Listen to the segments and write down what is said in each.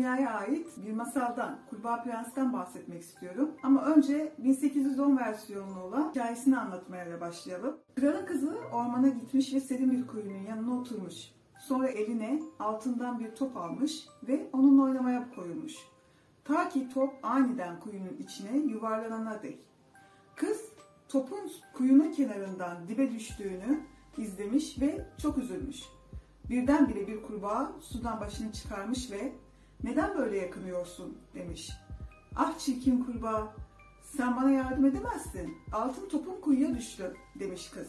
dünyaya ait bir masaldan, Kurbağa Prens'ten bahsetmek istiyorum. Ama önce 1810 versiyonlu olan hikayesini anlatmaya başlayalım. Kralın kızı ormana gitmiş ve serin bir kuyunun yanına oturmuş. Sonra eline altından bir top almış ve onunla oynamaya koyulmuş. Ta ki top aniden kuyunun içine yuvarlanana dek. Kız topun kuyunun kenarından dibe düştüğünü izlemiş ve çok üzülmüş. Birdenbire bir kurbağa sudan başını çıkarmış ve neden böyle yakınıyorsun demiş. Ah çirkin kurbağa sen bana yardım edemezsin. Altın topun kuyuya düştü demiş kız.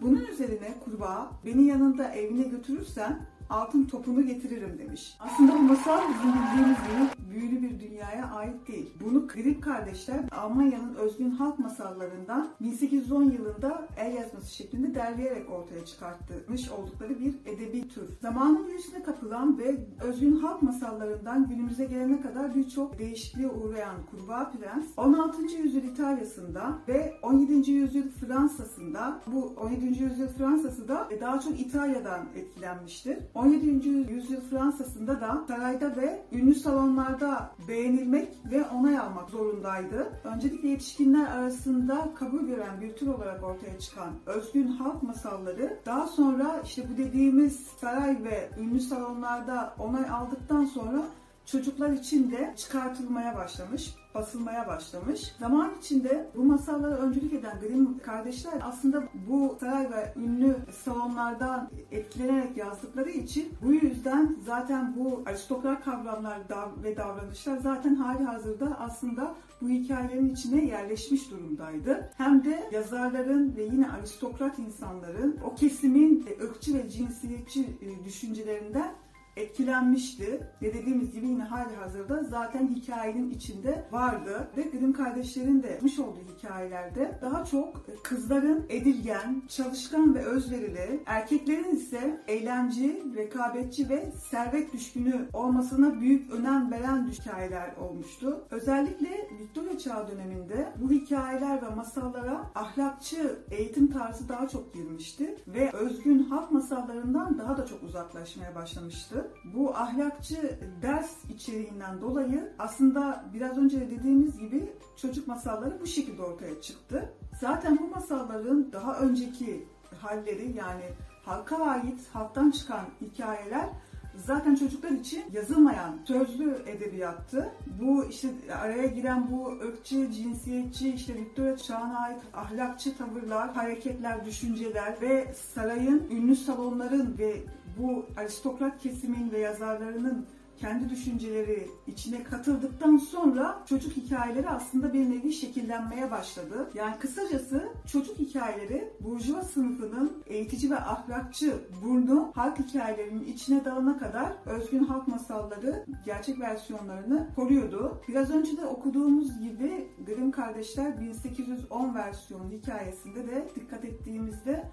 Bunun üzerine kurbağa beni yanında evine götürürsen altın topunu getiririm demiş. Aslında bu masal bizim bildiğimiz gibi büyülü bir dünyaya ait değil. Bunu Grip kardeşler Almanya'nın özgün halk masallarından 1810 yılında el yazması şeklinde derleyerek ortaya çıkartmış oldukları bir edebi tür. Zamanın büyüsüne kapılan ve özgün halk masallarından günümüze gelene kadar birçok değişikliğe uğrayan Kurbağa Prens 16. yüzyıl İtalya'sında ve 17. yüzyıl Fransa'sında bu 17. yüzyıl Fransa'sı da daha çok İtalya'dan etkilenmiştir. 17. yüzyıl Fransa'sında da sarayda ve ünlü salonlarda beğenilmek ve onay almak zorundaydı. Öncelikle yetişkinler arasında kabul gören bir tür olarak ortaya çıkan özgün halk masalları daha sonra işte bu dediğimiz saray ve ünlü salonlarda onay aldıktan sonra çocuklar için de çıkartılmaya başlamış, basılmaya başlamış. Zaman içinde bu masallara öncülük eden Grimm kardeşler aslında bu saray ve ünlü salonlardan etkilenerek yazdıkları için bu yüzden zaten bu aristokrat kavramlar ve davranışlar zaten hali hazırda aslında bu hikayelerin içine yerleşmiş durumdaydı. Hem de yazarların ve yine aristokrat insanların o kesimin ırkçı ve cinsiyetçi düşüncelerinden etkilenmişti. Ve dediğimiz gibi yine hali hazırda zaten hikayenin içinde vardı. Ve Grimm kardeşlerin de yapmış olduğu hikayelerde daha çok kızların edilgen, çalışkan ve özverili, erkeklerin ise eğlence, rekabetçi ve servet düşkünü olmasına büyük önem veren hikayeler olmuştu. Özellikle Victoria Çağ döneminde bu hikayeler ve masallara ahlakçı eğitim tarzı daha çok girmişti ve özgün halk masallarından daha da çok uzaklaşmaya başlamıştı. Bu ahlakçı ders içeriğinden dolayı aslında biraz önce de dediğimiz gibi çocuk masalları bu şekilde ortaya çıktı. Zaten bu masalların daha önceki halleri yani halka ait, halktan çıkan hikayeler zaten çocuklar için yazılmayan sözlü edebiyattı. Bu işte araya giren bu ırkçı, cinsiyetçi, işte Victoria çağına ait ahlakçı tavırlar, hareketler, düşünceler ve sarayın, ünlü salonların ve bu aristokrat kesimin ve yazarlarının kendi düşünceleri içine katıldıktan sonra çocuk hikayeleri aslında bir nevi şekillenmeye başladı. Yani kısacası çocuk hikayeleri burjuva sınıfının eğitici ve ahlakçı burnu halk hikayelerinin içine dalana kadar özgün halk masalları gerçek versiyonlarını koruyordu. Biraz önce de okuduğumuz gibi Grimm kardeşler 1810 versiyonu hikayesinde de dikkat ettiğimizde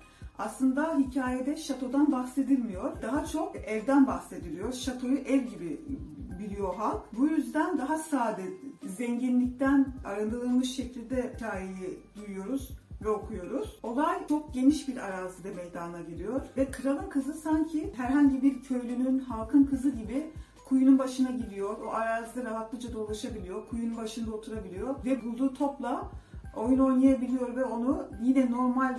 aslında hikayede şatodan bahsedilmiyor. Daha çok evden bahsediliyor. Şatoyu ev gibi biliyor halk. Bu yüzden daha sade, zenginlikten arındırılmış şekilde hikayeyi duyuyoruz ve okuyoruz. Olay çok geniş bir arazide meydana geliyor ve kralın kızı sanki herhangi bir köylünün, halkın kızı gibi kuyunun başına gidiyor. O arazide rahatlıca dolaşabiliyor. Kuyunun başında oturabiliyor ve bulduğu topla oyun oynayabiliyor ve onu yine normal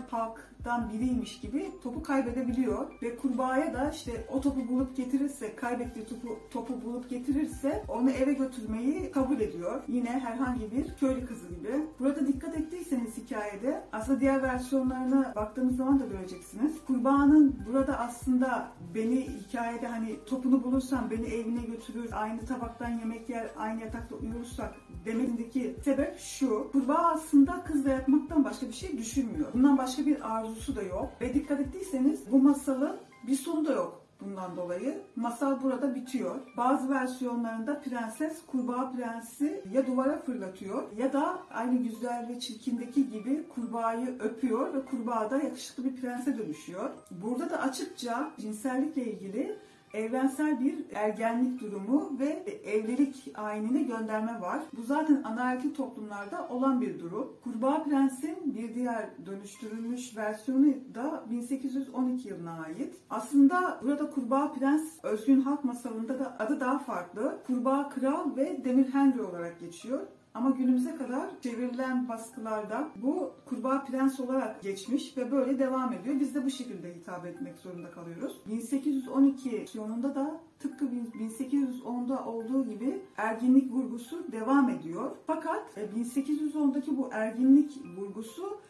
halktan biriymiş gibi topu kaybedebiliyor. Ve kurbağaya da işte o topu bulup getirirse, kaybettiği topu, topu bulup getirirse onu eve götürmeyi kabul ediyor. Yine herhangi bir köylü kızı gibi. Burada dikkat ettiyseniz hikayede aslında diğer versiyonlarına baktığımız zaman da göreceksiniz. Kurbağanın burada aslında beni hikayede hani topunu bulursam beni evine götürür, aynı tabaktan yemek yer, aynı yatakta uyursak demesindeki sebep şu. Kurbağa aslında kızla yatmaktan başka bir şey düşünmüyor. Bundan başka bir arzusu da yok. Ve dikkat ettiyseniz bu masalın bir sonu da yok bundan dolayı. Masal burada bitiyor. Bazı versiyonlarında prenses kurbağa prensi ya duvara fırlatıyor ya da aynı güzel ve çirkindeki gibi kurbağayı öpüyor ve kurbağa da yakışıklı bir prense dönüşüyor. Burada da açıkça cinsellikle ilgili evrensel bir ergenlik durumu ve evlilik ayinine gönderme var. Bu zaten anaerkil toplumlarda olan bir durum. Kurbağa Prens'in bir diğer dönüştürülmüş versiyonu da 1812 yılına ait. Aslında burada Kurbağa Prens özgün halk masalında da adı daha farklı. Kurbağa Kral ve Demir Henry olarak geçiyor. Ama günümüze kadar çevrilen baskılarda bu kurbağa prens olarak geçmiş ve böyle devam ediyor. Biz de bu şekilde hitap etmek zorunda kalıyoruz. 1812 yılında da tıpkı 1810'da olduğu gibi erginlik vurgusu devam ediyor. Fakat 1810'daki bu erginlik vurgusu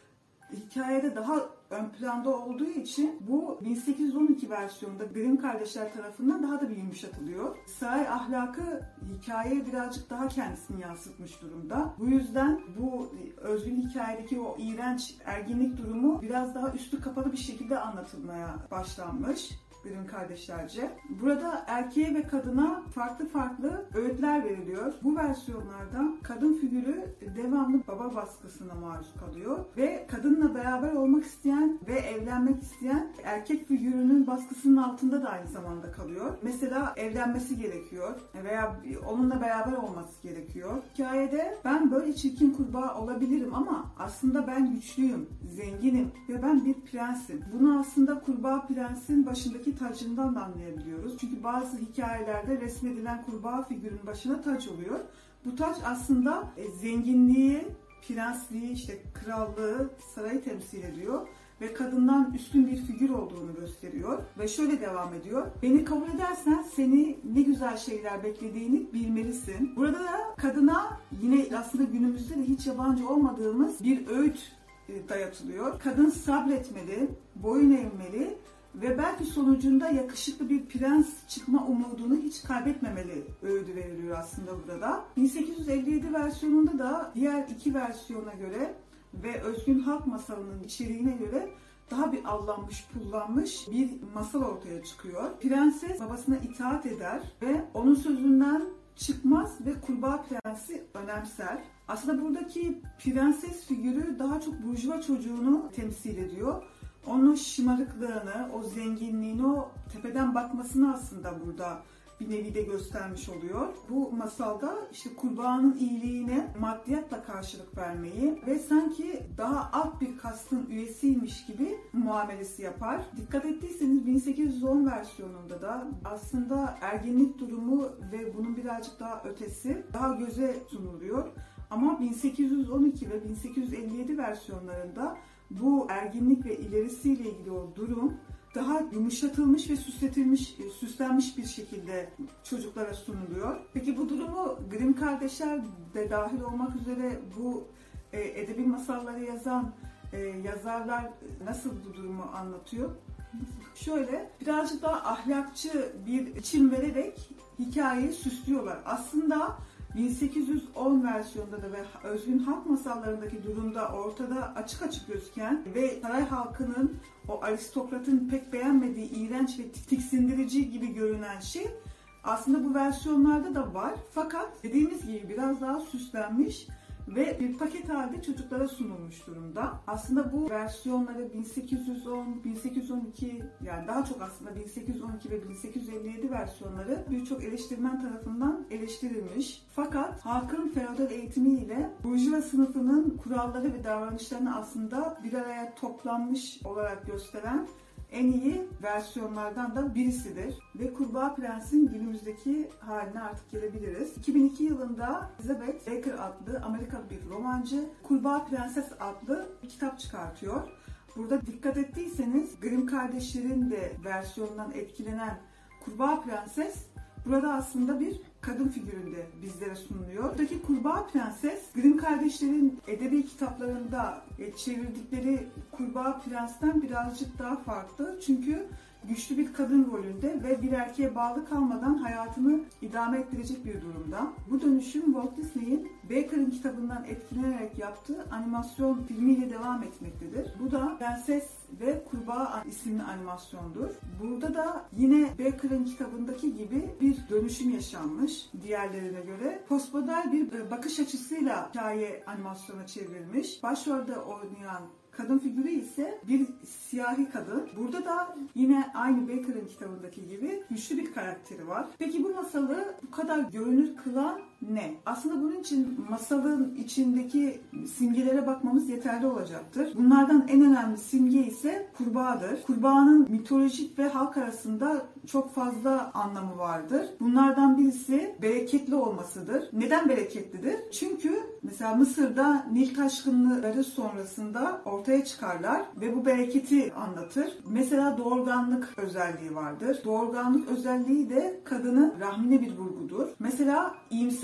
hikayede daha ön planda olduğu için bu 1812 versiyonunda Grimm kardeşler tarafından daha da bir yumuşatılıyor. Saray ahlakı hikayeye birazcık daha kendisini yansıtmış durumda. Bu yüzden bu özgün hikayedeki o iğrenç erginlik durumu biraz daha üstü kapalı bir şekilde anlatılmaya başlanmış. Grimm kardeşlerce. Burada erkeğe ve kadına farklı farklı öğütler veriliyor. Bu versiyonlarda kadın figürü devamlı baba baskısına maruz kalıyor ve kadınla beraber olmak isteyen ve evlenmek isteyen erkek figürünün baskısının altında da aynı zamanda kalıyor. Mesela evlenmesi gerekiyor veya onunla beraber olması gerekiyor. Hikayede ben böyle çirkin kurbağa olabilirim ama aslında ben güçlüyüm, zenginim ve ben bir prensim. Bunu aslında kurbağa prensin başındaki tacından da anlayabiliyoruz. Çünkü bazı hikayelerde resmedilen kurbağa figürünün başına taç oluyor. Bu taç aslında e, zenginliği, prensliği, işte krallığı, sarayı temsil ediyor ve kadından üstün bir figür olduğunu gösteriyor ve şöyle devam ediyor. Beni kabul edersen seni ne güzel şeyler beklediğini bilmelisin. Burada da kadına yine aslında günümüzde de hiç yabancı olmadığımız bir öğüt e, dayatılıyor. Kadın sabretmeli, boyun eğmeli ve belki sonucunda yakışıklı bir prens çıkma umudunu hiç kaybetmemeli öğüdü veriliyor aslında burada da. 1857 versiyonunda da diğer iki versiyona göre ve Özgün Halk Masalı'nın içeriğine göre daha bir allanmış, pullanmış bir masal ortaya çıkıyor. Prenses babasına itaat eder ve onun sözünden çıkmaz ve kurbağa prensi önemser. Aslında buradaki prenses figürü daha çok burjuva çocuğunu temsil ediyor onun şımarıklığını, o zenginliğini, o tepeden bakmasını aslında burada bir nevi de göstermiş oluyor. Bu masalda işte kurbağanın iyiliğine maddiyatla karşılık vermeyi ve sanki daha alt bir kastın üyesiymiş gibi muamelesi yapar. Dikkat ettiyseniz 1810 versiyonunda da aslında ergenlik durumu ve bunun birazcık daha ötesi daha göze sunuluyor. Ama 1812 ve 1857 versiyonlarında bu erginlik ve ilerisiyle ilgili o durum daha yumuşatılmış ve süsletilmiş, süslenmiş bir şekilde çocuklara sunuluyor. Peki bu durumu Grimm kardeşler de dahil olmak üzere bu e, edebi masalları yazan e, yazarlar nasıl bu durumu anlatıyor? Şöyle birazcık daha ahlakçı bir biçim vererek hikayeyi süslüyorlar. Aslında 1810 versiyonunda da ve özgün halk masallarındaki durumda ortada açık açık gözüken ve saray halkının o aristokratın pek beğenmediği iğrenç ve tiksindirici gibi görünen şey aslında bu versiyonlarda da var. Fakat dediğimiz gibi biraz daha süslenmiş ve bir paket halde çocuklara sunulmuş durumda. Aslında bu versiyonları 1810, 1812 yani daha çok aslında 1812 ve 1857 versiyonları birçok eleştirmen tarafından eleştirilmiş. Fakat halkın feodal eğitimiyle burjuva sınıfının kuralları ve davranışlarını aslında bir araya toplanmış olarak gösteren en iyi versiyonlardan da birisidir. Ve Kurbağa Prens'in günümüzdeki haline artık gelebiliriz. 2002 yılında Elizabeth Baker adlı Amerikalı bir romancı Kurbağa Prenses adlı bir kitap çıkartıyor. Burada dikkat ettiyseniz Grimm kardeşlerin de versiyonundan etkilenen Kurbağa Prenses burada aslında bir kadın figüründe bizlere sunuluyor. Buradaki Kurbağa Prenses, Grimm kardeşlerin edebi kitaplarında çevirdikleri Kurbağa Prens'ten birazcık daha farklı. Çünkü güçlü bir kadın rolünde ve bir erkeğe bağlı kalmadan hayatını idame ettirecek bir durumda. Bu dönüşüm Walt Disney'in Baker'ın kitabından etkilenerek yaptığı animasyon filmiyle devam etmektedir. Bu da Prenses ve Kurbağa isimli animasyondur. Burada da yine Baker'ın kitabındaki gibi bir dönüşüm yaşanmış diğerlerine göre. Postmodern bir e, bakış açısıyla hikaye animasyona çevrilmiş. Başrolde oynayan Kadın figürü ise bir siyahi kadın. Burada da yine aynı Baker'ın kitabındaki gibi güçlü bir karakteri var. Peki bu masalı bu kadar görünür kılan ne? Aslında bunun için masalın içindeki simgelere bakmamız yeterli olacaktır. Bunlardan en önemli simge ise kurbağadır. Kurbağanın mitolojik ve halk arasında çok fazla anlamı vardır. Bunlardan birisi bereketli olmasıdır. Neden bereketlidir? Çünkü mesela Mısır'da Nil taşkınları sonrasında ortaya çıkarlar ve bu bereketi anlatır. Mesela doğurganlık özelliği vardır. Doğurganlık özelliği de kadının rahmine bir vurgudur. Mesela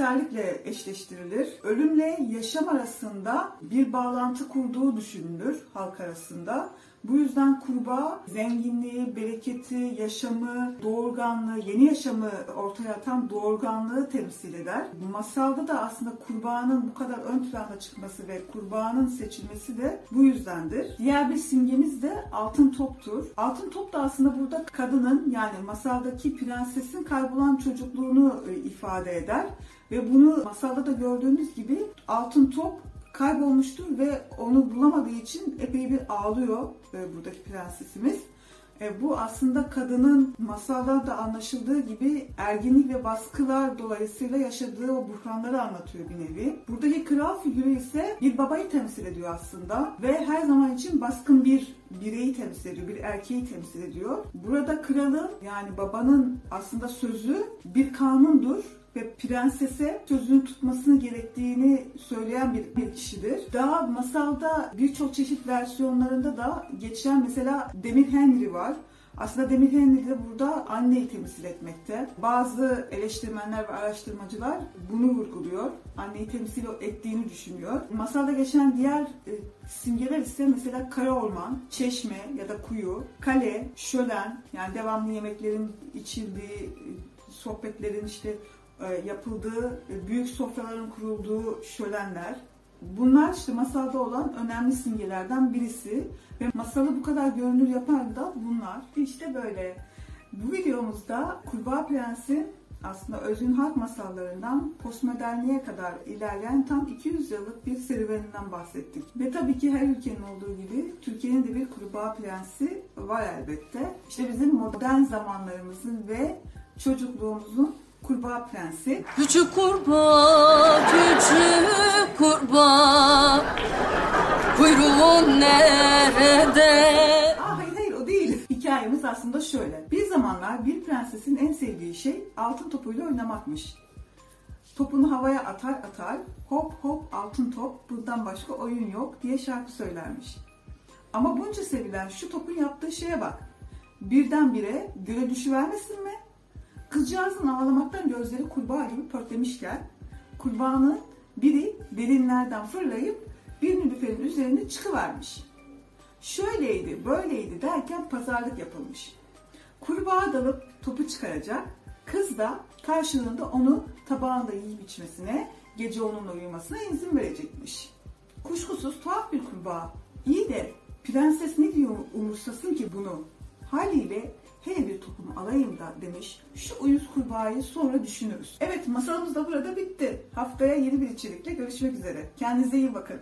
iyimserlikle eşleştirilir. Ölümle yaşam arasında bir bağlantı kurduğu düşünülür halk arasında. Bu yüzden kurbağa zenginliği, bereketi, yaşamı, doğurganlığı, yeni yaşamı ortaya atan doğurganlığı temsil eder. Masalda da aslında kurbağanın bu kadar ön plana çıkması ve kurbağanın seçilmesi de bu yüzdendir. Diğer bir simgemiz de altın toptur. Altın top da aslında burada kadının yani masaldaki prensesin kaybolan çocukluğunu e, ifade eder. Ve bunu masalda da gördüğümüz gibi altın top kaybolmuştur ve onu bulamadığı için epey bir ağlıyor e, buradaki prensesimiz. E, bu aslında kadının masalda da anlaşıldığı gibi erginlik ve baskılar dolayısıyla yaşadığı o buhranları anlatıyor bir nevi. Buradaki kral figürü ise bir babayı temsil ediyor aslında ve her zaman için baskın bir bireyi temsil ediyor, bir erkeği temsil ediyor. Burada kralın yani babanın aslında sözü bir kanundur ve prensese sözünü tutmasını gerektiğini söyleyen bir, bir kişidir. Daha masalda birçok çeşit versiyonlarında da geçen mesela Demir Henry var. Aslında Demir Henry de burada anneyi temsil etmekte. Bazı eleştirmenler ve araştırmacılar bunu vurguluyor. Anneyi temsil ettiğini düşünüyor. Masalda geçen diğer e, simgeler ise mesela kara orman, çeşme ya da kuyu, kale, şölen yani devamlı yemeklerin içildiği, e, sohbetlerin işte yapıldığı, e, büyük sofraların kurulduğu şölenler. Bunlar işte masalda olan önemli simgelerden birisi ve masalı bu kadar görünür yapan da bunlar. İşte böyle. Bu videomuzda Kurbağa Prens'in aslında özgün halk masallarından postmodernliğe kadar ilerleyen tam 200 yıllık bir serüveninden bahsettik. Ve tabii ki her ülkenin olduğu gibi Türkiye'nin de bir kurbağa prensi var elbette. İşte bizim modern zamanlarımızın ve çocukluğumuzun Kurbağa Prensi. Küçük kurbağa, küçük kurbağa, kuyruğun nerede? Aa, hayır hayır o değil. Hikayemiz aslında şöyle. Bir zamanlar bir prensesin en sevdiği şey altın topuyla oynamakmış. Topunu havaya atar atar, hop hop altın top, buradan başka oyun yok diye şarkı söylermiş. Ama bunca sevilen şu topun yaptığı şeye bak. Birdenbire göle düşüvermesin mi? Kızcağızın ağlamaktan gözleri kurbağa gibi pörtlemişken kurbağanın biri derinlerden fırlayıp bir nülüferin üzerine çıkıvermiş. Şöyleydi, böyleydi derken pazarlık yapılmış. Kurbağa dalıp topu çıkaracak, kız da karşılığında onu tabağında yiyip içmesine, gece onunla uyumasına izin verecekmiş. Kuşkusuz tuhaf bir kurbağa. İyi de prenses ne diyor umursasın ki bunu? Haliyle hele bir topumu alayım da demiş. Şu uyuz kurbağayı sonra düşünürüz. Evet masalımız da burada bitti. Haftaya yeni bir içerikle görüşmek üzere. Kendinize iyi bakın.